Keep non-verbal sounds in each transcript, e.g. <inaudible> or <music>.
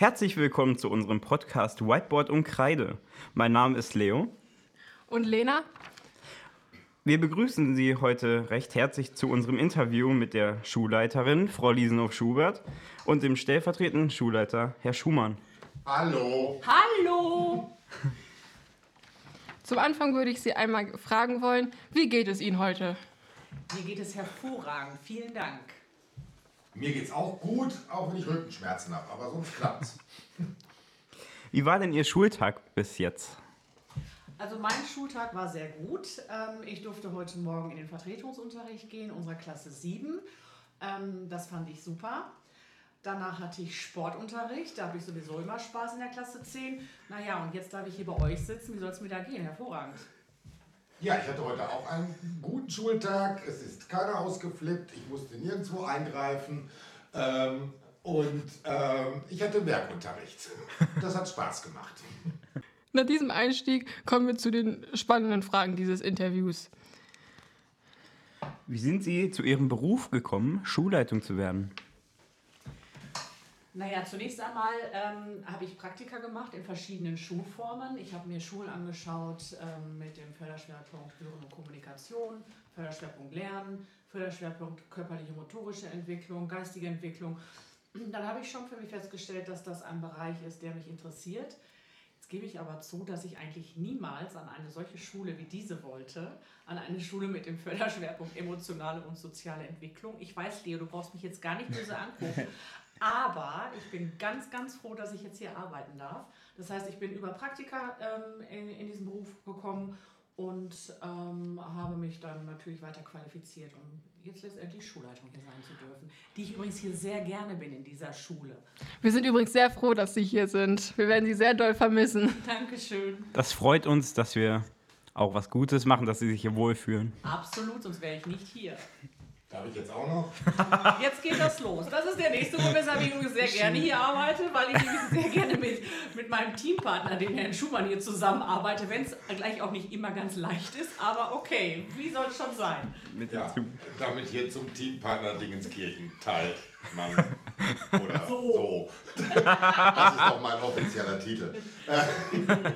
Herzlich willkommen zu unserem Podcast Whiteboard und Kreide. Mein Name ist Leo. Und Lena? Wir begrüßen Sie heute recht herzlich zu unserem Interview mit der Schulleiterin, Frau Liesenhoff-Schubert, und dem stellvertretenden Schulleiter, Herr Schumann. Hallo. Hallo! Zum Anfang würde ich Sie einmal fragen wollen, wie geht es Ihnen heute? Mir geht es hervorragend. Vielen Dank. Mir geht's auch gut, auch wenn ich Rückenschmerzen habe, aber sonst klappt's. <laughs> Wie war denn Ihr Schultag bis jetzt? Also mein Schultag war sehr gut. Ähm, Ich durfte heute Morgen in den Vertretungsunterricht gehen, unserer Klasse 7. Ähm, Das fand ich super. Danach hatte ich Sportunterricht, da habe ich sowieso immer Spaß in der Klasse 10. Naja, und jetzt darf ich hier bei euch sitzen. Wie soll es mir da gehen? Hervorragend. Ja, ich hatte heute auch einen guten Schultag. Es ist keiner ausgeflippt. Ich musste nirgendwo eingreifen. Ähm, und ähm, ich hatte Werkunterricht. Das hat Spaß gemacht. Nach diesem Einstieg kommen wir zu den spannenden Fragen dieses Interviews. Wie sind Sie zu Ihrem Beruf gekommen, Schulleitung zu werden? Naja, zunächst einmal ähm, habe ich Praktika gemacht in verschiedenen Schulformen. Ich habe mir Schulen angeschaut ähm, mit dem Förderschwerpunkt und Kommunikation, Förderschwerpunkt Lernen, Förderschwerpunkt körperliche motorische Entwicklung, geistige Entwicklung. Dann habe ich schon für mich festgestellt, dass das ein Bereich ist, der mich interessiert. Jetzt gebe ich aber zu, dass ich eigentlich niemals an eine solche Schule wie diese wollte, an eine Schule mit dem Förderschwerpunkt emotionale und soziale Entwicklung. Ich weiß, Leo, du brauchst mich jetzt gar nicht böse angucken, <laughs> aber ich bin ganz, ganz froh, dass ich jetzt hier arbeiten darf. Das heißt, ich bin über Praktika ähm, in, in diesen Beruf gekommen und ähm, habe mich dann natürlich weiter qualifiziert, um jetzt letztendlich Schulleitung hier sein zu dürfen. Die ich übrigens hier sehr gerne bin in dieser Schule. Wir sind übrigens sehr froh, dass Sie hier sind. Wir werden Sie sehr doll vermissen. <laughs> Dankeschön. Das freut uns, dass wir auch was Gutes machen, dass Sie sich hier wohlfühlen. Absolut, sonst wäre ich nicht hier. Darf ich jetzt auch noch? <laughs> Jetzt geht das los. Das ist der nächste Grund, weshalb ich sehr gerne hier arbeite, weil ich sehr gerne mit, mit meinem Teampartner, den Herrn Schumann, hier zusammenarbeite, wenn es gleich auch nicht immer ganz leicht ist. Aber okay, wie soll es schon sein? Mit Ja, damit hier zum Teampartner Dingenskirchen Teil. Mann. <laughs> Oder so. Das ist doch mein offizieller Titel. <laughs>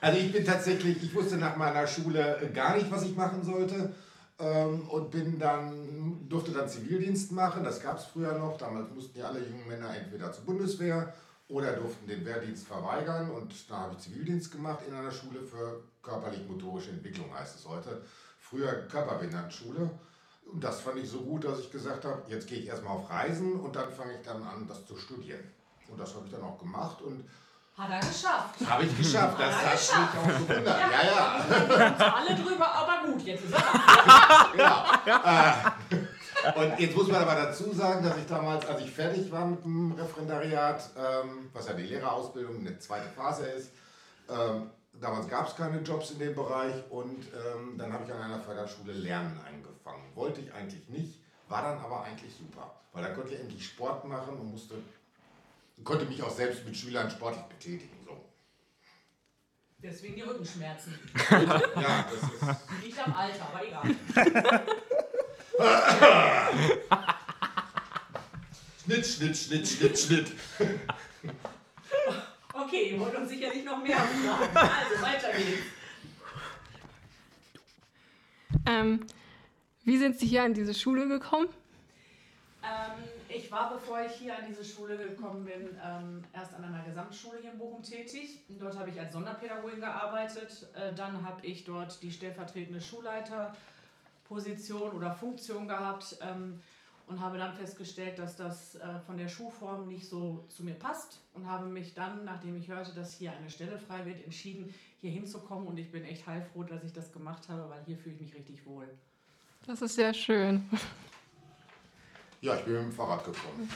Also ich bin tatsächlich, ich wusste nach meiner Schule gar nicht, was ich machen sollte. Ähm, Und bin dann, durfte dann Zivildienst machen. Das gab es früher noch. Damals mussten ja alle jungen Männer entweder zur Bundeswehr oder durften den Wehrdienst verweigern. Und da habe ich Zivildienst gemacht in einer Schule für körperlich-motorische Entwicklung, heißt es heute. Früher Körperbehindertenschule. Und das fand ich so gut, dass ich gesagt habe, jetzt gehe ich erstmal auf Reisen und dann fange ich dann an, das zu studieren. Und das habe ich dann auch gemacht und Hat er geschafft. habe ich geschafft. Das Hat mich auch gewundert. Ja, ja. Wir reden uns alle drüber, aber gut, jetzt ist er da. Genau. Äh, und jetzt muss man aber dazu sagen, dass ich damals, als ich fertig war mit dem Referendariat, ähm, was ja die Lehrerausbildung eine zweite Phase ist, ähm, damals gab es keine Jobs in dem Bereich und ähm, dann habe ich an einer Förderschule Lernen angefangen. Wollte ich eigentlich nicht, war dann aber eigentlich super, weil dann konnte ich endlich Sport machen und musste, konnte mich auch selbst mit Schülern sportlich betätigen. So. Deswegen die Rückenschmerzen. Ja, das ist. Nicht am Alter, aber egal. Schnitt, Schnitt, Schnitt, Schnitt, Schnitt. Okay, ihr wollt uns sicherlich noch mehr fragen. Also, weiter geht's. Ähm, wie sind Sie hier an diese Schule gekommen? Ich war, bevor ich hier an diese Schule gekommen bin, ähm, erst an einer Gesamtschule hier in Bochum tätig. Dort habe ich als Sonderpädagogin gearbeitet. Äh, dann habe ich dort die stellvertretende Schulleiterposition oder Funktion gehabt ähm, und habe dann festgestellt, dass das äh, von der Schulform nicht so zu mir passt und habe mich dann, nachdem ich hörte, dass hier eine Stelle frei wird, entschieden, hier hinzukommen und ich bin echt heilfroh, dass ich das gemacht habe, weil hier fühle ich mich richtig wohl. Das ist sehr schön. Ja, ich bin mit dem Fahrrad gekommen.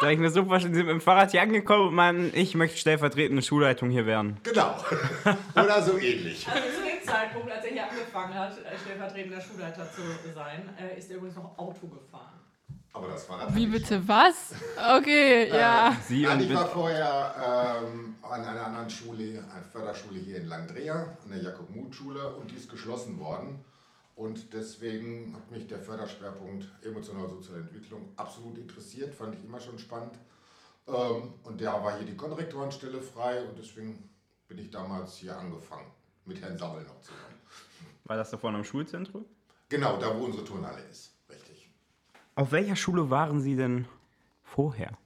Da ich mir so vorstellen, Sie sind mit dem Fahrrad hier angekommen und meinen, ich möchte stellvertretende Schulleitung hier werden. Genau. <laughs> Oder so ähnlich. Also zu dem Zeitpunkt, als er hier angefangen hat, äh, stellvertretender Schulleiter zu sein, äh, ist er übrigens noch Auto gefahren. Aber das war Wie bitte was? Okay, <laughs> ja. Sie Nein, und ich war vorher ähm, an einer anderen Schule, einer Förderschule hier in Langdrea, an der Jakob-Muth-Schule, und die ist geschlossen worden. Und deswegen hat mich der Förderschwerpunkt emotionale soziale Entwicklung absolut interessiert, fand ich immer schon spannend. Ähm, und der war hier die Konrektorenstelle frei und deswegen bin ich damals hier angefangen, mit Herrn Sammel noch zusammen. War das da vorne am Schulzentrum? Genau, da wo unsere Turnhalle ist. Auf welcher Schule waren Sie denn vorher?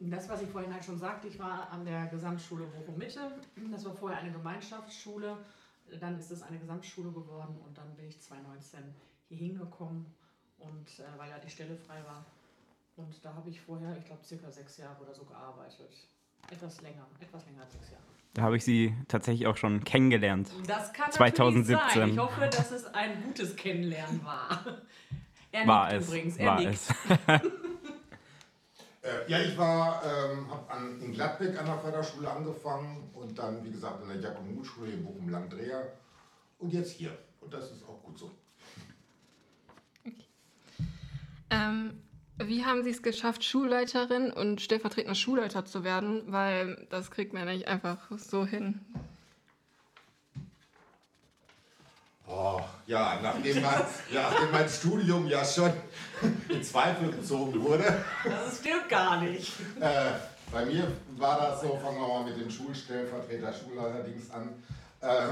Das, was ich vorhin halt schon sagte, ich war an der Gesamtschule Bochum Mitte. Das war vorher eine Gemeinschaftsschule. Dann ist es eine Gesamtschule geworden und dann bin ich 2019 hier hingekommen und äh, weil ja die Stelle frei war. Und da habe ich vorher, ich glaube, circa sechs Jahre oder so gearbeitet. Etwas länger, etwas länger als sechs Jahre. Da habe ich Sie tatsächlich auch schon kennengelernt. Das kann 2017. natürlich sein. Ich hoffe, dass es ein gutes Kennenlernen war. Er War nickt es. übrigens, er War nickt. es. <laughs> Äh, ja, ich war, ähm, habe in Gladbeck an der Förderschule angefangen und dann, wie gesagt, an der Jakob-Muth-Schule in Bochum-Langdreher und jetzt hier. Und das ist auch gut so. Ähm, wie haben Sie es geschafft, Schulleiterin und stellvertretender Schulleiter zu werden? Weil das kriegt man nicht einfach so hin. Oh, ja, nachdem mein, ja, nachdem mein Studium ja schon <laughs> in Zweifel gezogen wurde. Das stimmt gar nicht. Äh, bei mir war das so, fangen wir mal mit den Schulstellvertreter, Schulleiterdienst an. Äh,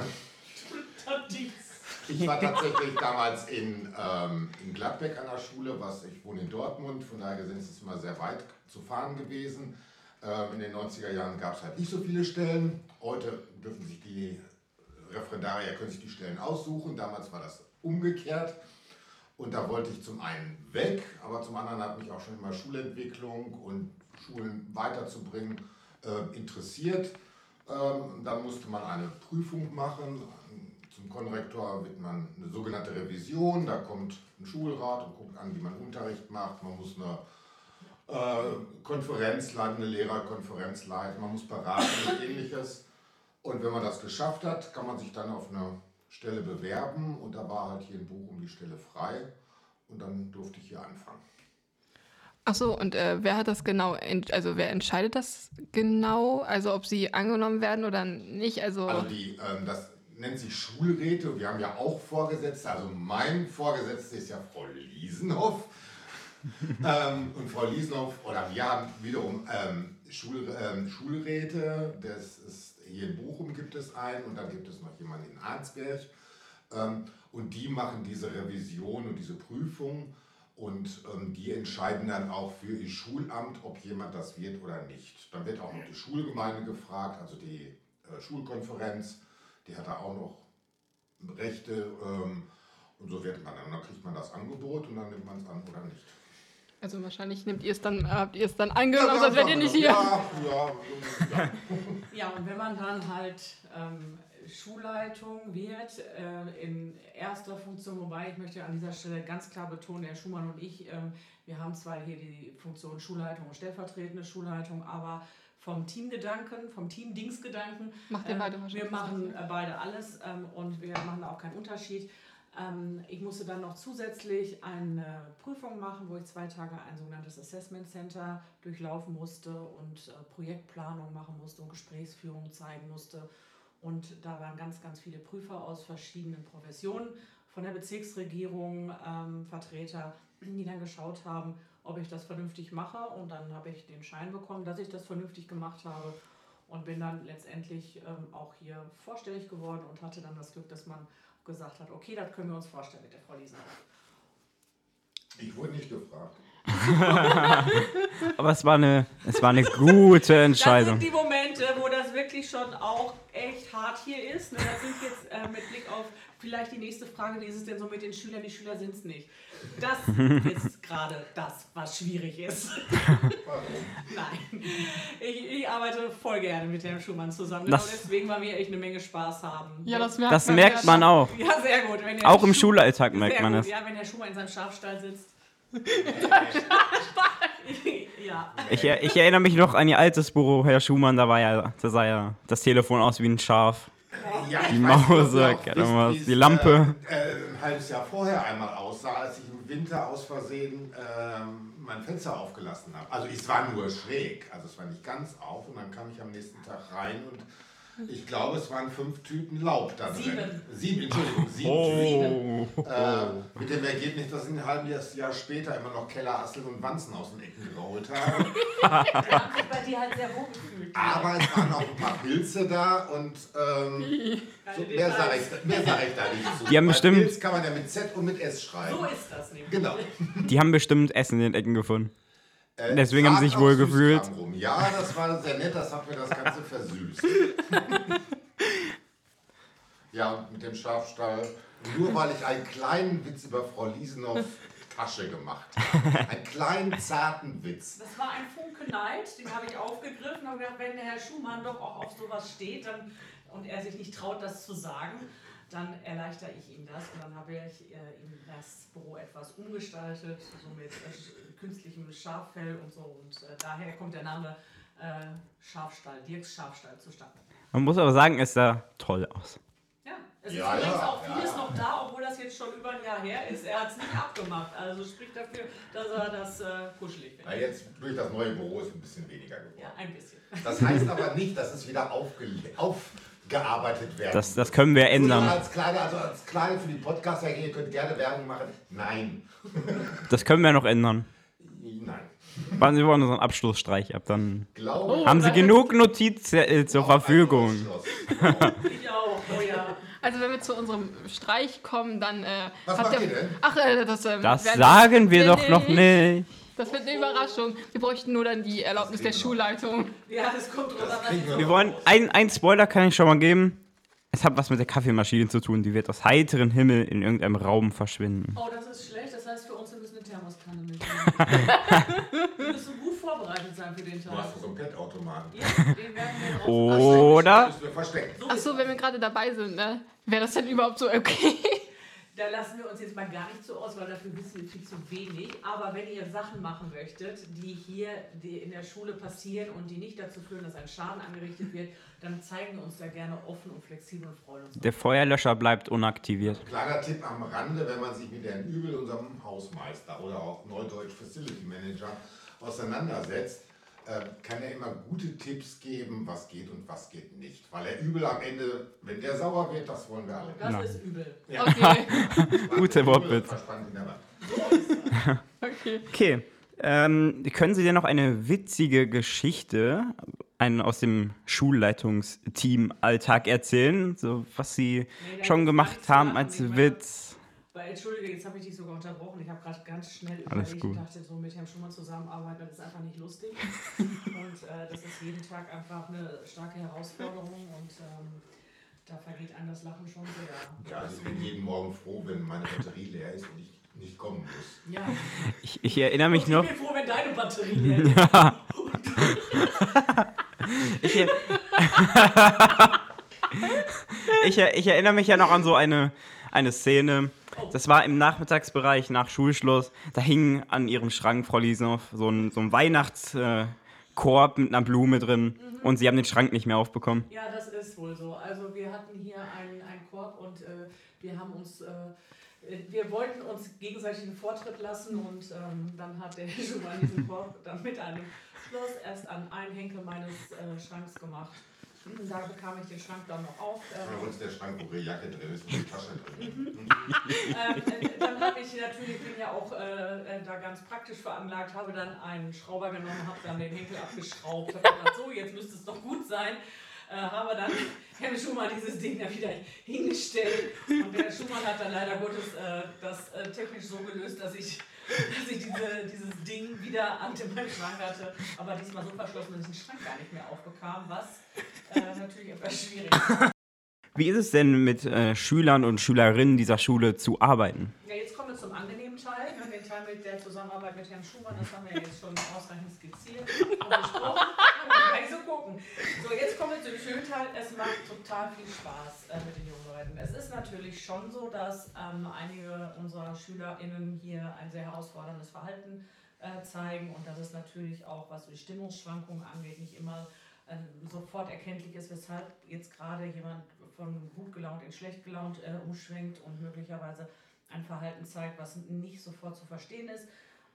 ich war tatsächlich damals in, ähm, in Gladbeck an der Schule, was ich wohne in Dortmund, von daher gesehen ist es immer sehr weit zu fahren gewesen. Ähm, in den 90er Jahren gab es halt nicht so viele Stellen. Heute dürfen sich die Referendarier können sich die Stellen aussuchen. Damals war das umgekehrt. Und da wollte ich zum einen weg, aber zum anderen hat mich auch schon immer Schulentwicklung und Schulen weiterzubringen äh, interessiert. Ähm, dann musste man eine Prüfung machen. Zum Konrektor wird man eine sogenannte Revision. Da kommt ein Schulrat und guckt an, wie man Unterricht macht. Man muss eine äh, Konferenz leiten, eine Lehrerkonferenz leiten. Man muss beraten und ähnliches. Und wenn man das geschafft hat, kann man sich dann auf eine Stelle bewerben. Und da war halt hier in Bochum die Stelle frei. Und dann durfte ich hier anfangen. Ach so, und äh, wer hat das genau, also wer entscheidet das genau? Also ob sie angenommen werden oder nicht? Also, Also die, ähm, das nennt sich Schulräte. Wir haben ja auch Vorgesetzte. Also mein Vorgesetzter ist ja Frau Liesenhoff. <laughs> ähm, und Frau Liesenhoff, oder wir haben wiederum ähm, Schul, ähm, Schulräte. Das ist, hier in Bochum gibt es einen und dann gibt es noch jemanden in Arnsberg. Ähm, und die machen diese Revision und diese Prüfung. Und ähm, die entscheiden dann auch für ihr Schulamt, ob jemand das wird oder nicht. Dann wird auch noch die Schulgemeinde gefragt, also die äh, Schulkonferenz, die hat da auch noch Rechte. Ähm, und so wird man dann, dann kriegt man das Angebot und dann nimmt man es an oder nicht. Also wahrscheinlich nehmt ihr es dann, habt ihr es dann angenommen, sonst wärt ihr nicht hier. Ja, ja, ja. <laughs> Ja, und wenn man dann halt ähm, Schulleitung wird, äh, in erster Funktion, wobei ich möchte an dieser Stelle ganz klar betonen, Herr Schumann und ich, ähm, wir haben zwar hier die Funktion Schulleitung und stellvertretende Schulleitung, aber vom Teamgedanken, vom Teamdingsgedanken, Macht ihr äh, wir machen äh, beide alles ähm, und wir machen auch keinen Unterschied. Ähm, ich musste dann noch zusätzlich eine Prüfung machen, wo ich zwei Tage ein sogenanntes Assessment Center durchlaufen musste und äh, Projektplanung machen musste und Gesprächsführung zeigen musste. Und da waren ganz, ganz viele Prüfer aus verschiedenen Professionen, von der Bezirksregierung, ähm, Vertreter, die dann geschaut haben, ob ich das vernünftig mache. Und dann habe ich den Schein bekommen, dass ich das vernünftig gemacht habe. Und bin dann letztendlich ähm, auch hier vorstellig geworden und hatte dann das Glück, dass man gesagt hat, okay, das können wir uns vorstellen mit der Frau Liesenhoff. Ich wurde nicht gefragt. <laughs> Aber es war eine, es war eine gute Das sind Entscheidung. die Momente, wo das wirklich schon auch echt hart hier ist. Ne? Das sind jetzt äh, mit Blick auf vielleicht die nächste Frage, wie ist es denn so mit den Schülern? Die Schüler sind es nicht. Das <laughs> ist gerade das, was schwierig ist. Warum? <laughs> Nein, ich, arbeite voll gerne mit Herrn Schumann zusammen. Genau Das- deswegen, weil wir echt eine Menge Spaß haben. Ja, das merkt Das man. merkt man auch. Ja, sehr gut. Wenn der Auch im Schu- Schulalltag merkt man es. Ja, wenn der Schumann in seinem Schafstall sitzt. <laughs> ja. Ich, ich erinnere mich noch an Ihr altes Büro, Herr Schumann, da war ja, da sah ja das Telefon aus wie ein Schaf. Ja, Die wie es, die Lampe. Äh, äh, ein halbes Jahr vorher einmal aussah, als ich im Winter aus Versehen ähm, mein Fenster aufgelassen habe. Also es war nur schräg, also es war nicht ganz auf und dann kam ich am nächsten Tag rein und Ich glaube, es waren fünf Tüten Laub da drin. Sieben. Sieben, Entschuldigung, sieben Oh. Tüten. Äh, mit dem Ergebnis, dass ich ein halbes Jahr später immer noch Kellerasseln und Wanzen aus den Ecken geholt habe. <laughs> Die haben sich bei dir halt sehr wohl gefühlt. Aber es waren auch ein paar Pilze da und ähm, <laughs> so, mehr sage ich, mehr sag ich da nicht zu. Die haben Bei bestimmt- Pilz kann man ja mit Z und mit S schreiben. So ist das nämlich. Genau. <laughs> Die haben bestimmt Essen in den Ecken gefunden. Äh, Deswegen haben sie sich wohl gefühlt. Ja, das war sehr nett, das hat mir das Ganze versüßt. <laughs> ja, und mit dem Schafstall. Nur weil ich einen kleinen Witz über Frau Liesenow Tasche gemacht habe. Einen kleinen, zarten Witz. Das war ein Funke Neid, den habe ich aufgegriffen und gedacht, wenn der Herr Schumann doch auch auf sowas steht dann, und er sich nicht traut, das zu sagen, dann erleichter ich ihm das. Und dann habe ich äh, ihm das Büro etwas umgestaltet, so mit äh, künstlichem Schaffell und so. Und äh, daher kommt der Name äh, Schafstall, Dirks Schafstall zustande. Man muss aber sagen, es sah toll aus. Ja, es Ja, ist übrigens ja, auch vieles ja. noch da, obwohl das jetzt schon über ein Jahr her ist. Er hat es nicht abgemacht. Also spricht dafür, dass er das äh, kuschelig findet. jetzt durch das neue Büro ist ein bisschen weniger geworden. Ja, ein bisschen. Das heißt aber nicht, dass es wieder aufge- aufgearbeitet werden Das, das können wir ändern. als kleine, also als kleine für die Podcaster, ihr könnt gerne Werbung machen. Nein. <laughs> Das können wir noch ändern. Nein. Warten Sie wollen unseren Abschlussstreich ab, dann Glaube Oh, haben Sie genug Notizen äh, zur auf ein Verfügung. <laughs> Ich auch, oh ja. Also wenn wir zu unserem Streich kommen, dann äh, Was habt macht ihr- ihr denn? Ach, äh, das, ähm, Das sagen wir doch noch nicht. Das wird eine Überraschung. Wir bräuchten nur dann die Erlaubnis der. Schulleitung. Ja, das kommt kriegen wir wollen, ein, ein Spoiler kann ich schon mal geben. Es hat was mit der Kaffeemaschine zu tun. Die wird aus heiterem Himmel in irgendeinem Raum verschwinden. Oh, das ist schlecht. Das heißt für uns, wir müssen eine Thermoskanne mitnehmen. <laughs> wir müssen gut vorbereitet sein für den Du Tag. hast so einen Pet-Automaten. Ja, den werden wir. <laughs> Oder? Das müssen wir verstecken. So Ach ist so, es. wenn wir gerade dabei sind, ne? Wäre das denn überhaupt so okay? Da lassen wir uns jetzt mal gar nicht so aus, weil dafür wissen wir viel zu wenig. Aber wenn ihr Sachen machen möchtet, die hier die in der Schule passieren und die nicht dazu führen, dass ein Schaden angerichtet wird, dann zeigen wir uns da gerne offen und flexibel und freuen uns. Der Feuerlöscher bleibt unaktiviert. Kleiner Tipp am Rande, wenn man sich mit Herrn Übel, unserem Hausmeister oder auch Neudeutsch Facility Manager, auseinandersetzt, kann er immer gute Tipps geben, was geht und was geht nicht. Weil er Übel am Ende, wenn der sauer wird, das wollen wir alle. Das Nein. ist übel. Okay. Guter Übel Wortwitz. Okay. Okay. Ähm, können Sie denn noch eine witzige Geschichte einen aus dem Schulleitungsteam-Alltag erzählen? So, was Sie da schon gemacht haben als Witz? Weil, Entschuldige, jetzt habe ich dich sogar unterbrochen. Ich habe gerade ganz schnell überlegt und dachte, so mit Herrn Schumann zusammenarbeiten, das ist einfach nicht lustig. <laughs> und äh, das ist jeden Tag einfach eine starke Herausforderung und ähm, da vergeht einem das Lachen schon sehr. Ja, also ich bin jeden Morgen froh, wenn meine Batterie leer ist und ich nicht kommen muss. Ja. Ich, ich erinnere mich Und noch. Ich bin froh, wenn deine Batterie <laughs> leer ist. <laughs> Ich, er- ich, er- ich erinnere mich ja noch an so eine, eine Szene. Das war im Nachmittagsbereich nach Schulschluss. Da hing an ihrem Schrank, Frau Liesnow, so ein, so ein Weihnachtskorb mit einer Blume drin. Und sie haben den Schrank nicht mehr aufbekommen. Ja, das ist wohl so. Also wir hatten hier einen, einen Korb und äh, wir haben uns, äh, wir wollten uns gegenseitig einen Vortritt lassen und ähm, dann hat der <laughs> Schumann diesen Korb dann mit einem Schloss erst an einen Henkel meines äh, Schranks gemacht. Und Da bekam ich den Schrank dann noch auf. Bei Äh, uns der Schrank, wo ihre Jacke drin ist und die Tasche drin. ähm, äh, dann habe ich natürlich, bin ja auch äh, äh, da ganz praktisch veranlagt, habe dann einen Schrauber genommen, habe dann den Henkel abgeschraubt, habe gedacht, so, jetzt müsste es doch gut sein. Äh, habe dann <laughs> Herrn Schumann dieses Ding da wieder hingestellt und der Schumann hat dann leider Gottes äh, das technisch so gelöst, dass ich, dass ich diese, dieses Ding wieder an meinem Schrank hatte, aber diesmal so verschlossen, dass ich den Schrank gar nicht mehr aufbekam, was äh, natürlich etwas schwierig war. Wie ist es denn mit äh, Schülern und Schülerinnen dieser Schule zu arbeiten? Ja, jetzt kommen wir zum angenehmen Teil. Den Teil mit der Zusammenarbeit mit Herrn Schumann, das haben wir jetzt schon ausreichend skizziert und besprochen. Da müssen wir gleich so gucken. So, jetzt kommen wir zum schönen Teil. Es macht total viel Spaß äh, mit den jungen Leuten. Es ist natürlich schon so, dass ähm, einige unserer SchülerInnen hier ein sehr herausforderndes Verhalten äh, zeigen und dass es natürlich auch, was die Stimmungsschwankungen angeht, nicht immer ähm, sofort erkenntlich ist, weshalb jetzt gerade jemand von gut gelaunt in schlecht gelaunt äh, umschwenkt und möglicherweise ein Verhalten zeigt, was nicht sofort zu verstehen ist.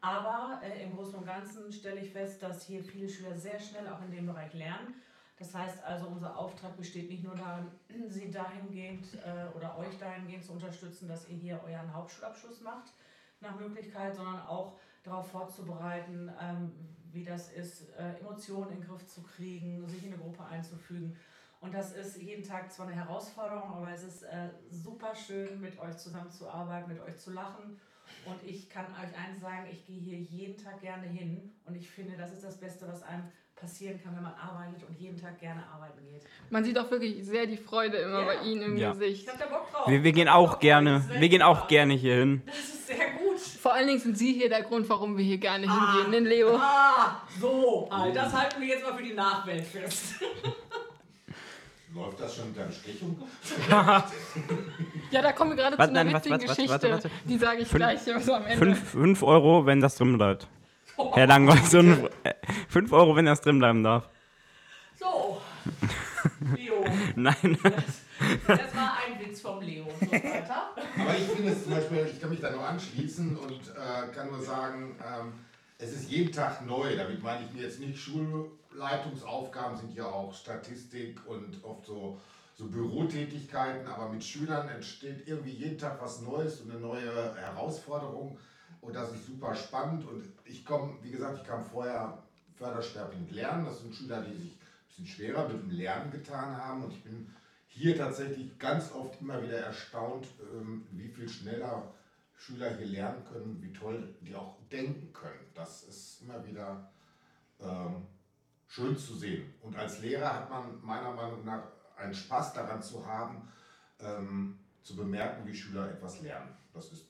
Aber äh, im Großen und Ganzen stelle ich fest, dass hier viele Schüler sehr schnell auch in dem Bereich lernen. Das heißt also, unser Auftrag besteht nicht nur darin, <clears throat> Sie dahingehend äh, oder euch dahingehend zu unterstützen, dass ihr hier euren Hauptschulabschluss macht, nach Möglichkeit, sondern auch darauf vorzubereiten, ähm, wie das ist, äh, Emotionen in den Griff zu kriegen, sich in eine Gruppe einzufügen. Und das ist jeden Tag zwar eine Herausforderung, aber es ist äh, super schön, mit euch zusammenzuarbeiten, mit euch zu lachen. Und ich kann euch eins sagen, ich gehe hier jeden Tag gerne hin und ich finde, das ist das Beste, was einem passieren kann, wenn man arbeitet und jeden Tag gerne arbeiten geht. Man sieht auch wirklich sehr die Freude immer ja. bei Ihnen im ja. Gesicht. Ich hab da Bock drauf. Wir, wir gehen auch gerne, wir gehen auch gerne hier hin. Das ist sehr gut. Vor allen Dingen sind Sie hier der Grund, warum wir hier gerne ah, hingehen, denn Leo? Ah, so, das halten wir jetzt mal für die Nachwelt fest. <laughs> Läuft das schon mit deinem Strichung? <laughs> ja, da kommen wir gerade zu einer nein, witzigen was, Geschichte. Warte, warte. Die sage ich fünf, gleich so am Ende. 5 Euro, wenn das drin bleibt. Herr Langweiß, so 5 Euro, wenn das drin bleiben darf. So, Leo. <laughs> Nein. Das, das, war ein Witz vom Leo. So weiter. Aber ich finde es zum Beispiel, ich kann mich da nur anschließen und äh, kann nur sagen, ähm, es ist jeden Tag neu. Damit meine ich mir jetzt nicht Schulleitungsaufgaben, sind ja auch Statistik und oft so, so Bürotätigkeiten, aber mit Schülern entsteht irgendwie jeden Tag was Neues und eine neue Herausforderung. Und das ist super spannend. Und ich komme, wie gesagt, ich kam vorher Förderschwerpunkt Lernen. Das sind Schüler, die sich ein bisschen schwerer mit dem Lernen getan haben. Und ich bin hier tatsächlich ganz oft immer wieder erstaunt, ähm, wie viel schneller Schüler hier lernen können, wie toll die auch denken können. Das ist immer wieder ähm, schön zu sehen. Und als Lehrer hat man meiner Meinung nach einen Spaß daran zu haben, ähm, zu bemerken, wie Schüler etwas lernen. Das ist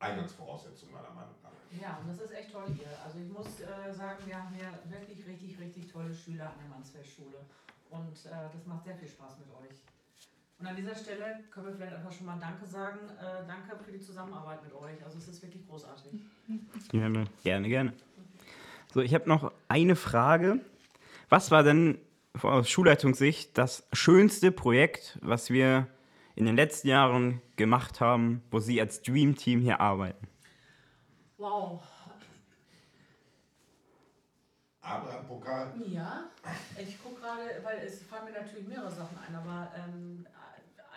Eingangsvoraussetzung meiner Meinung nach. Ja, und das ist echt toll hier. Also ich muss äh, sagen, wir haben hier wirklich richtig, richtig tolle Schüler an der Mansfeld-Schule. Und äh, das macht sehr viel Spaß mit euch. Und an dieser Stelle können wir vielleicht einfach schon mal Danke sagen. Äh, danke für die Zusammenarbeit mit euch. Also es ist wirklich großartig. Gerne, gerne, gerne. So, ich habe noch eine Frage. Was war denn aus Schulleitungssicht das schönste Projekt, was wir in den letzten Jahren gemacht haben, wo Sie als Dream Team hier arbeiten? Wow. Abraham-Pokal? Ja, ich gucke gerade, weil es fallen mir natürlich mehrere Sachen ein, aber ähm,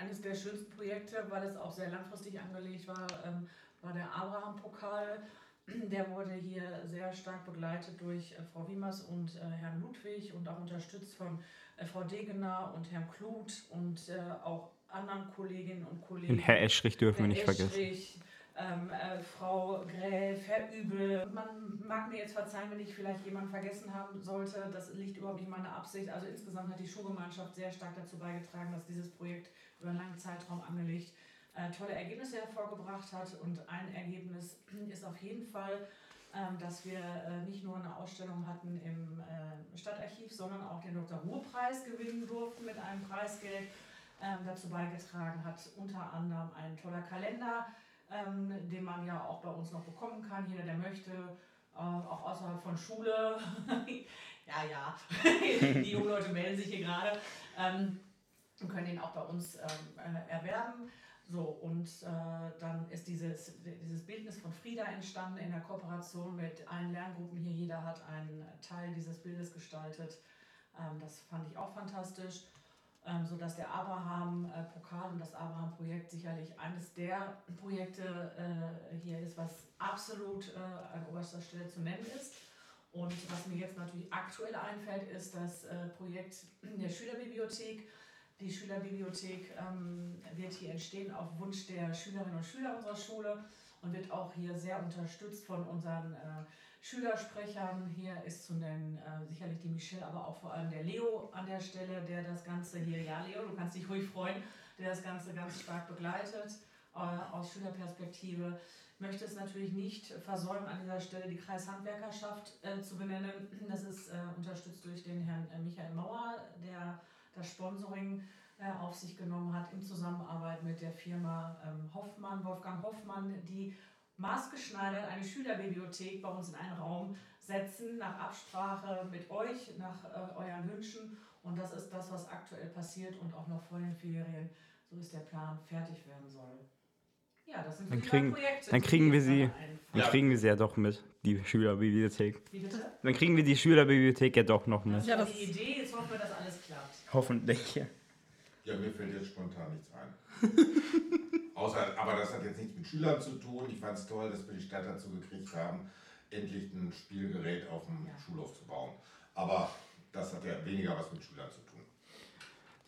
eines der schönsten Projekte, weil es auch sehr langfristig angelegt war, ähm, war der Abraham-Pokal. <clears throat> Der wurde hier sehr stark begleitet durch äh, Frau Wiemers und äh, Herrn Ludwig und auch unterstützt von äh, Frau Degener und Herrn Kluth und auch anderen Kolleginnen und Kollegen. Und Herr Eschrich dürfen wir nicht Eschrich, vergessen. Ähm, äh, Frau Gräf, Herr Übel. Man mag mir jetzt verzeihen, wenn ich vielleicht jemanden vergessen haben sollte. Das liegt überhaupt nicht in meiner Absicht. Also insgesamt hat die Schulgemeinschaft sehr stark dazu beigetragen, dass dieses Projekt über einen langen Zeitraum angelegt äh, tolle Ergebnisse hervorgebracht hat. Und ein Ergebnis <clears throat> ist auf jeden Fall, ähm, dass wir äh, nicht nur eine Ausstellung hatten im äh, Stadtarchiv, sondern auch den Dr. Ruhr-Preis gewinnen durften mit einem Preisgeld. Ähm, dazu beigetragen hat unter anderem ein toller Kalender, ähm, den man ja auch bei uns noch bekommen kann. Jeder, der möchte, äh, auch außerhalb von Schule. <laughs> ja, ja, <laughs> die jungen Leute melden sich hier gerade. Ähm, und können ihn auch bei uns ähm, äh, erwerben. So, und äh, dann ist dieses, dieses Bildnis von Frieda entstanden in der Kooperation mit allen Lerngruppen hier. Jeder hat einen Teil dieses Bildes gestaltet. Ähm, das fand ich auch fantastisch ähm, sodass der Abraham-Pokal und das Abraham-Projekt sicherlich eines der Projekte äh, hier ist, was absolut äh, an oberster Stelle zu nennen ist. Und was mir jetzt natürlich aktuell einfällt, ist das äh, Projekt der Schülerbibliothek. Die Schülerbibliothek ähm, wird hier entstehen auf Wunsch der Schülerinnen und Schüler unserer Schule und wird auch hier sehr unterstützt von unseren äh, Schülersprechern. Hier ist zu nennen äh, sicherlich die Michelle, aber auch vor allem der Leo an der Stelle, der das Ganze hier, ja Leo, du kannst dich ruhig freuen, der das Ganze ganz stark begleitet äh, aus Schülerperspektive. Ich möchte es natürlich nicht versäumen, an dieser Stelle die Kreishandwerkerschaft äh, zu benennen. Das ist äh, unterstützt durch den Herrn äh, Michael Mauer, der das Sponsoring äh, auf sich genommen hat in Zusammenarbeit mit der Firma ähm, Hoffmann, Wolfgang Hoffmann, die maßgeschneidert eine Schülerbibliothek bei uns in einen Raum setzen, nach Absprache mit euch, nach äh, euren Wünschen. Und das ist das, was aktuell passiert und auch noch vor den Ferien, so ist der Plan, fertig werden soll. Ja, das sind Dann die kriegen- Projekte, dann die kriegen wir sie-. Dann Ja. kriegen wir sie ja doch mit, die Schülerbibliothek. Wie bitte? Dann kriegen wir die Schülerbibliothek ja doch noch mit. Das Ja, war das- die Idee, jetzt hoffen wir, dass alles klappt. Hoffentlich. Ja, mir fällt jetzt spontan nichts ein. <laughs> Außer, aber das hat jetzt nichts mit Schülern zu tun. Ich fand es toll, dass wir die Stadt dazu gekriegt haben, endlich ein Spielgerät auf dem Ja. Schulhof zu bauen. Aber das hat ja weniger was mit Schülern zu tun.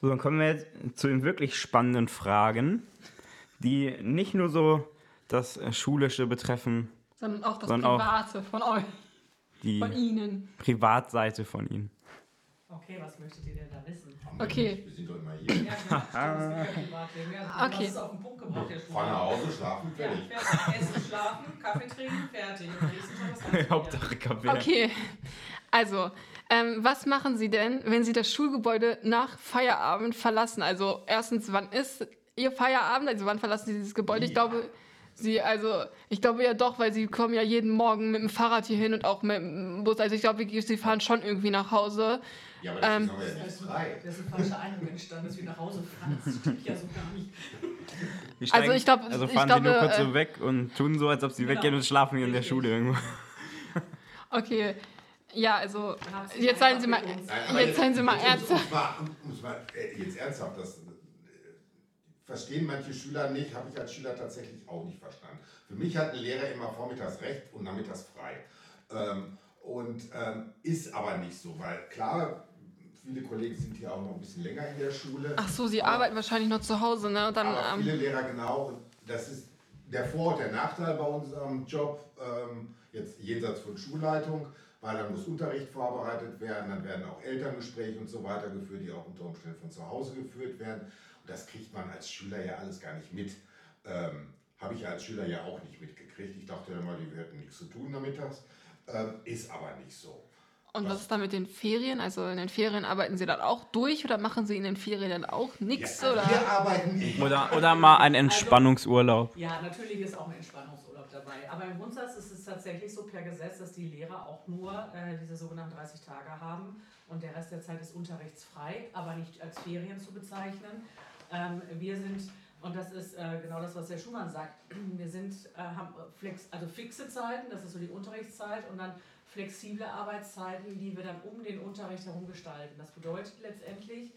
So, dann kommen wir jetzt zu den wirklich spannenden Fragen, die nicht nur so das äh, Schulische betreffen, Sondern auch das Sondern auch- Private von euch, die von Ihnen. Privatseite von Ihnen. Okay, was möchtet ihr denn da wissen? Okay. Wir sind doch immer hier. Ja, genau, stimmt, das ja Privatleben. <laughs> Ja, Okay. es auf den Punkt gebracht, der Fahr nach Hause, schlafen, Ja, fertig. fertig. Essen, schlafen, Kaffee trinken, fertig. Tag das. <laughs> Hauptsache Kaffee. Okay, also, ähm, was machen Sie denn, wenn Sie das Schulgebäude nach Feierabend verlassen? Also, erstens, wann ist Ihr Feierabend? Also, wann verlassen Sie dieses Gebäude? Ich glaube, Sie, also, ich glaube ja doch, weil Sie kommen ja jeden Morgen mit dem Fahrrad hier hin und auch mit dem Bus. Also, ich glaube, Sie fahren schon irgendwie nach Hause. Ja, aber das Ähm, ist aber ja Da nicht ist, frei. da ist eine falsche Einigung entstanden, dass wir nach Hause fahren. Das stimmt ja so gar nicht. Wir Also ich glaub- also ich fahren sie nur glaube, kurz äh, so weg und tun so, als ob sie Genau. weggehen und schlafen hier in der. Schule irgendwo. <laughs> Okay, ja, also, Sie jetzt seien Sie mal, Nein, jetzt seien Sie mal ernsthaft. äh, jetzt ernsthaft, das äh, verstehen manche Schüler nicht, habe ich als Schüler tatsächlich auch nicht verstanden. Für mich hat ein Lehrer immer vormittags recht und nachmittags frei. Ähm, und ähm, ist aber nicht so, weil klar, viele Kollegen sind hier auch noch ein bisschen länger in der Schule. Ach so, Sie aber- arbeiten wahrscheinlich noch zu Hause, ne? Und dann, aber ähm, viele Lehrer genau, das ist der Vor- und der Nachteil bei unserem Job, ähm, jetzt jenseits von Schulleitung, weil dann muss Unterricht vorbereitet werden, dann werden auch Elterngespräche und so weiter geführt, die auch unter Umständen von zu Hause geführt werden. Und das kriegt man als Schüler ja alles gar nicht mit. Ähm, Habe ich ja als Schüler ja auch nicht mitgekriegt. Ich dachte immer, die hätten nichts zu tun nachmittags. Ähm, ist aber nicht so. Und was ist da mit den Ferien? Also in den Ferien arbeiten Sie dann auch durch oder machen Sie in den Ferien dann auch nichts? Ja, oder? wir arbeiten immer. Oder, oder mal ein Entspannungsurlaub. Ja, natürlich ist auch ein Entspannungsurlaub dabei. Aber im Grundsatz ist es tatsächlich so per Gesetz, dass die Lehrer auch nur äh, diese sogenannten 30 Tage haben und der Rest der Zeit ist unterrichtsfrei, aber nicht als Ferien zu bezeichnen. Ähm, wir sind, und das ist äh, genau das, was der Schumann sagt, <clears throat> wir sind, äh, haben flex, also fixe Zeiten, das ist so die Unterrichtszeit und dann flexible Arbeitszeiten, die wir dann um den Unterricht herum gestalten. Das bedeutet letztendlich,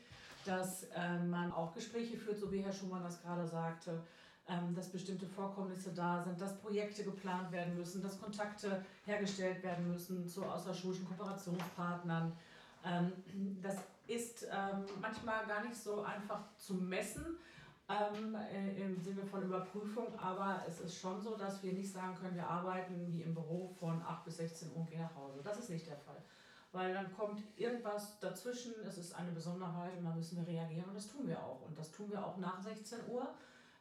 dass äh, man auch Gespräche führt, so wie Herr Schumann das gerade sagte, ähm, dass bestimmte Vorkommnisse da sind, dass Projekte geplant werden müssen, dass Kontakte hergestellt werden müssen zu außerschulischen Kooperationspartnern. Ähm, das ist ähm, manchmal gar nicht so einfach zu messen ähm, äh, im Sinne von Überprüfung, aber es ist schon so, dass wir nicht sagen können, wir arbeiten wie im Büro von 8 bis 16 Uhr und gehen nach Hause. Das ist nicht der Fall. Weil dann kommt irgendwas dazwischen, es ist eine Besonderheit und dann müssen wir reagieren und das tun wir auch. Und das tun wir auch nach 16 Uhr.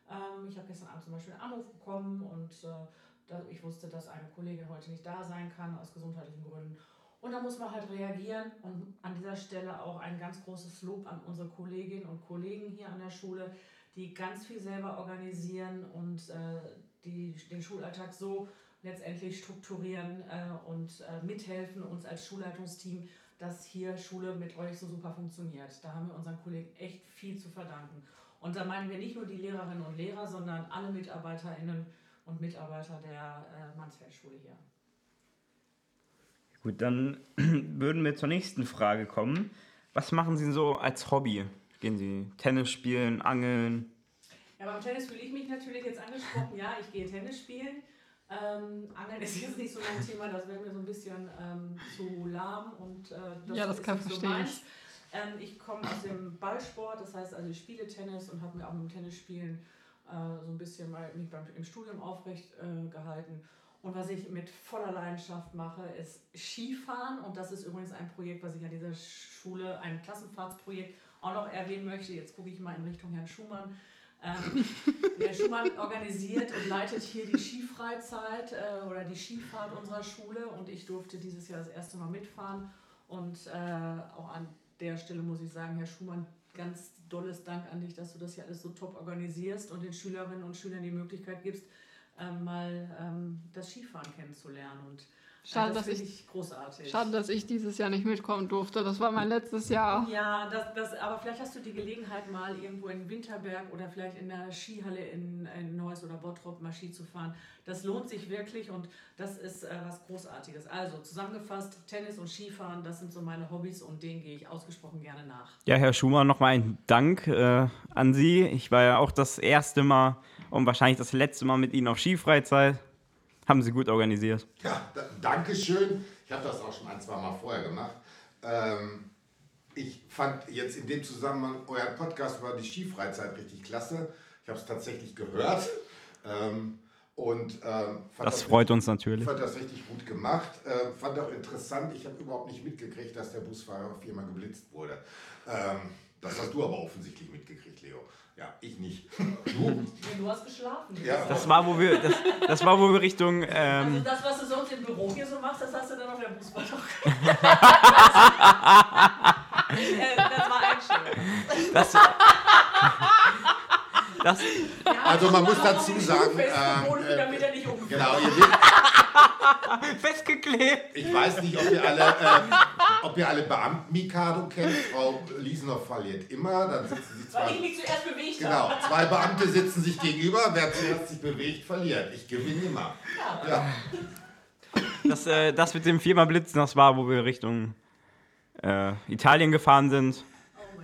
Ähm, ich habe gestern Abend zum Beispiel einen Anruf bekommen und äh, ich wusste, dass eine Kollegin heute nicht da sein kann aus gesundheitlichen Gründen. Und da muss man halt reagieren und an dieser Stelle auch ein ganz großes Lob an unsere Kolleginnen und Kollegen hier an der Schule, die ganz viel selber organisieren und äh, die den Schulalltag so letztendlich strukturieren äh, und äh, mithelfen uns als Schulleitungsteam, dass hier Schule mit euch so super funktioniert. Da haben wir unseren Kollegen echt viel zu verdanken. Und da meinen wir nicht nur die Lehrerinnen und Lehrer, sondern alle MitarbeiterInnen und Mitarbeiter der äh, Mansfeldschule hier. Gut, dann <clears throat> würden wir zur nächsten Frage kommen. Was machen Sie so als Hobby? Gehen Sie Tennis spielen, angeln? Ja, beim Tennis fühle ich mich natürlich jetzt angesprochen. Ja, ich gehe Tennis spielen. Ähm, Angeln ist jetzt nicht so mein Thema, das wäre mir so ein bisschen ähm, zu lahm und äh, das, Ja, das ist kann nicht so verstehe ich. meins. Ähm, ich komme aus dem Ballsport, das heißt also ich spiele Tennis und habe mir auch mit dem Tennisspielen äh, so ein bisschen mal mich beim, im Studium aufrecht äh, gehalten. Und was ich mit voller Leidenschaft mache, ist Skifahren. Und das ist übrigens ein Projekt, was ich an dieser Schule, ein Klassenfahrtsprojekt, auch noch erwähnen möchte. Jetzt gucke ich mal in Richtung Herrn Schumann. Ähm, <laughs> der Schumann organisiert und leitet hier die Skifreizeit äh, oder die Skifahrt unserer Schule. Und ich durfte dieses Jahr das erste Mal mitfahren. Und äh, auch an der Stelle muss ich sagen, Herr Schumann, ganz dolles Dank an dich, dass du das hier alles so top organisierst und den Schülerinnen und Schülern die Möglichkeit gibst, ähm, mal ähm, das Skifahren kennenzulernen. Und Schade, das dass ich großartig. schade, dass ich dieses Jahr nicht mitkommen durfte. Das war mein letztes Jahr. Ja, das, das, aber vielleicht hast du die Gelegenheit, mal irgendwo in Winterberg oder vielleicht in der Skihalle in, in Neuss oder Bottrop mal Ski zu fahren. Das lohnt sich wirklich und das ist äh, was Großartiges. Also zusammengefasst, Tennis und Skifahren, das sind so meine Hobbys und denen gehe ich ausgesprochen gerne nach. Ja, Herr Schumann, nochmal ein Dank äh, an Sie. Ich war ja auch das erste Mal und wahrscheinlich das letzte Mal mit Ihnen auf Skifreizeit. Haben Sie gut organisiert. Ja, da, danke schön. Ich habe das auch schon ein, zwei Mal vorher gemacht. Ähm, ich fand jetzt in dem Zusammenhang euren Podcast über die Skifreizeit richtig klasse. Ich habe es tatsächlich gehört. Ähm, und ähm, fand Das freut uns Ich natürlich. fand das richtig gut gemacht. Äh, fand auch interessant. Ich habe überhaupt nicht mitgekriegt, dass der Busfahrer viermal geblitzt wurde. Ähm, das hast du aber offensichtlich mitgekriegt, Leo. Ja, ich nicht. Du? <laughs> Du hast geschlafen. Ja. Das war, wo wir, das, das war, wo wir Richtung. Also Ähm, das, was du sonst im Büro hier so machst, das hast du dann auf der Busfahrt auch <laughs> äh, Das war ein Scherz. das, das, Ja, Also man muss dazu sagen, äh, umfällt. Genau, ihr wisst, <laughs> festgeklebt. ich weiß nicht, ob ihr alle, ähm, ob ihr alle Beamten-Mikado kennt. Frau Liesner verliert immer. Dann sitzen sie Weil ich zwei. mich zuerst bewegt Genau, habe. zwei Beamte sitzen sich gegenüber. Wer zuerst sich bewegt, verliert. Ich gewinne immer. Ja. Das, äh, das mit dem viermal Blitzen, das war, wo wir Richtung äh, Italien gefahren sind.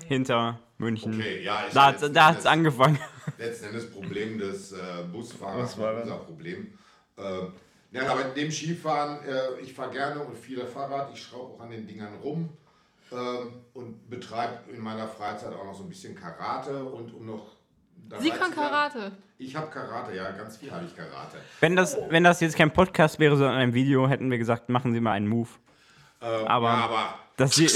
Hinter München. Okay, ja, ist Da, da hat es Endes- angefangen. letzten Endes Problem des äh, Busfahrers, Busfahrer. unser Problem. Ähm, ja, aber dem Skifahren, äh, ich fahre gerne und viel Fahrrad, ich schraube auch an den Dingern rum und betreibe in meiner Freizeit auch noch so ein bisschen Karate und um noch Sie kann Karate. Ich habe Karate, ja, ganz viel habe ich Karate. Wenn das, wenn das jetzt kein Podcast wäre, sondern ein Video, hätten wir gesagt, machen Sie mal einen Move. Ähm, Aber- ja, aber Das <laughs> sie, <laughs>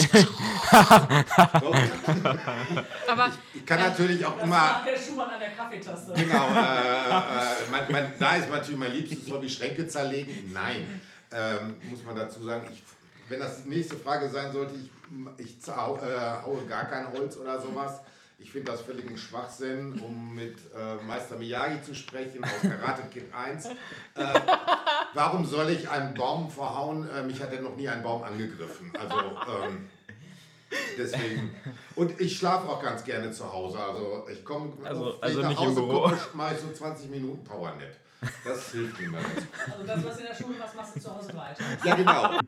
Aber ich kann natürlich auch Das immer. war der Schuhmann an der Kaffeetasse. Genau, äh, <laughs> äh, man, man, da ist natürlich mein liebstes Hobby Schränke zerlegen. Nein, ähm, muss man dazu sagen, ich, wenn das die nächste Frage sein sollte, ich, ich zerhau, äh, haue gar kein Holz oder sowas. Ich finde das völligen Schwachsinn, um mit äh, Meister Miyagi zu sprechen aus Karate Kid 1. Äh, warum soll ich einen Baum verhauen? Mich hat ja noch nie ein Baum angegriffen. Also ähm, deswegen. Und ich schlafe auch ganz gerne zu Hause. Also ich komme Also- also nach Hause komme, ich so 20 Minuten Powernap. Das hilft mir ganz gut. Also das, was in der Schule machst, machst du zu Hause weiter. Ja, genau.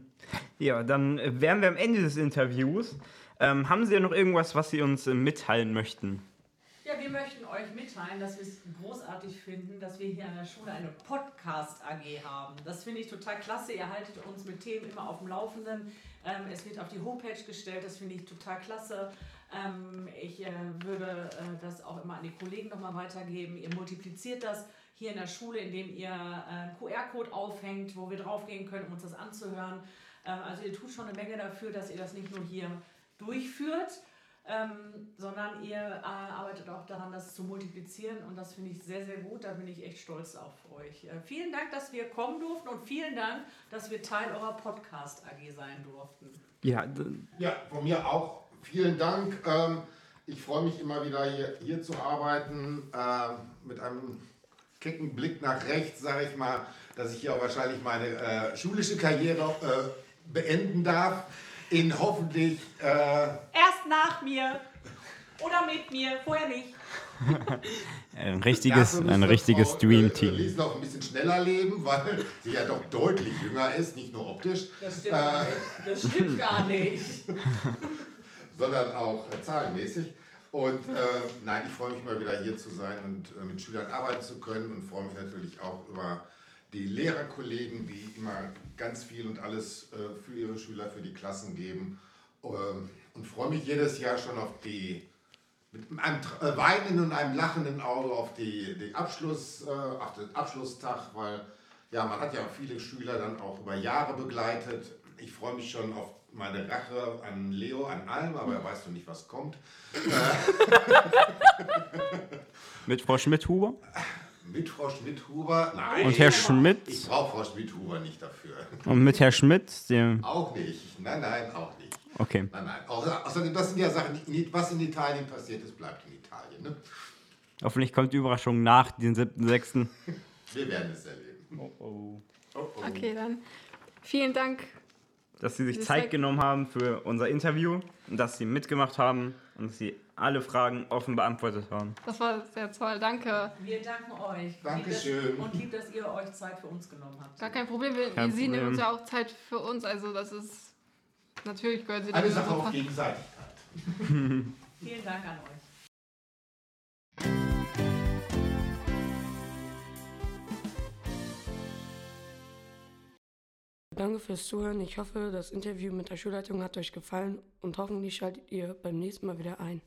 ja, dann äh, wären wir am Ende des Interviews. Ähm, haben Sie ja noch irgendwas, was Sie uns äh, mitteilen möchten? Ja, wir möchten euch mitteilen, dass wir es großartig finden, dass wir hier an der Schule eine Podcast-AG haben. Das finde ich total klasse. Ihr haltet uns mit Themen immer auf dem Laufenden. Ähm, es wird auf die Homepage gestellt, das finde ich total klasse. Ähm, ich äh, würde äh, das auch immer an die Kollegen nochmal weitergeben. Ihr multipliziert das hier in der Schule, indem ihr äh, einen QR-Code aufhängt, wo wir draufgehen können, um uns das anzuhören. Ähm, also ihr tut schon eine Menge dafür, dass ihr das nicht nur hier durchführt, ähm, sondern ihr äh, arbeitet auch daran, das zu multiplizieren und das finde ich sehr, sehr gut. Da bin ich echt stolz auf euch. Äh, vielen Dank, dass wir kommen durften und vielen Dank, dass wir Teil eurer Podcast AG sein durften. Ja, Ja, von mir auch vielen Dank. Ähm, ich freue mich immer wieder hier, hier zu arbeiten, mit einem kecken Blick nach rechts, sage ich mal, dass ich hier auch wahrscheinlich meine äh, schulische Karriere äh, beenden darf. In hoffentlich äh, Erst nach mir oder mit mir, vorher nicht. <laughs> ein richtiges, dafür ein richtiges Frau, Dream Äh, Team. Lies noch ein bisschen schneller leben, <laughs> weil sie ja doch deutlich jünger ist, nicht nur optisch, Das stimmt gar nicht. Das stimmt gar nicht. <laughs> sondern auch äh, zahlenmäßig. Und äh, nein, ich freue mich mal wieder hier zu sein und äh, mit Schülern arbeiten zu können und freue mich natürlich auch über die Lehrerkollegen, die immer ganz viel und alles äh, für ihre Schüler, für die Klassen geben. Ähm, und freue mich jedes Jahr schon auf die, mit einem äh, weinenden und einem lachenden Auge auf die, die Abschluss, äh, auf den Abschlusstag, weil ja, man hat ja viele Schüler dann auch über Jahre begleitet. Ich freue mich schon auf meine Rache an Leo, an allem, aber er weiß noch nicht, was kommt. <laughs> Mit Frau Schmidt-Huber Mit Frau Schmidt-Huber, nein. und Herr Schmidt Ich brauche Frau Schmidt-Huber nicht dafür. und mit Herr Schmidt, dem. Auch nicht. Nein, nein, auch nicht. Okay. Nein, nein. Außer- Außerdem, das sind ja Sachen, was in Italien passiert ist, bleibt in Italien. Ne? Hoffentlich kommt die Überraschung nach den 7.6. Wir werden es erleben. Oh, oh. Oh, oh. okay, dann Vielen Dank. Dass Sie sich Das Zeit genommen haben für unser Interview und dass Sie mitgemacht haben und dass Sie alle Fragen offen beantwortet haben. Das war sehr toll. Danke. Wir danken euch. Dankeschön. Lieb, dass- Und lieb, dass ihr euch Zeit für uns genommen habt. Gar kein Problem. Wir, Kein Sie nehmen uns ja auch Zeit für uns. Also das ist natürlich gehört Sie Eine dazu. Sache auf Gegenseitigkeit. Vielen Dank an euch. Danke fürs Zuhören. Ich hoffe, das Interview mit der Schulleitung hat euch gefallen und hoffentlich schaltet ihr beim nächsten Mal wieder ein.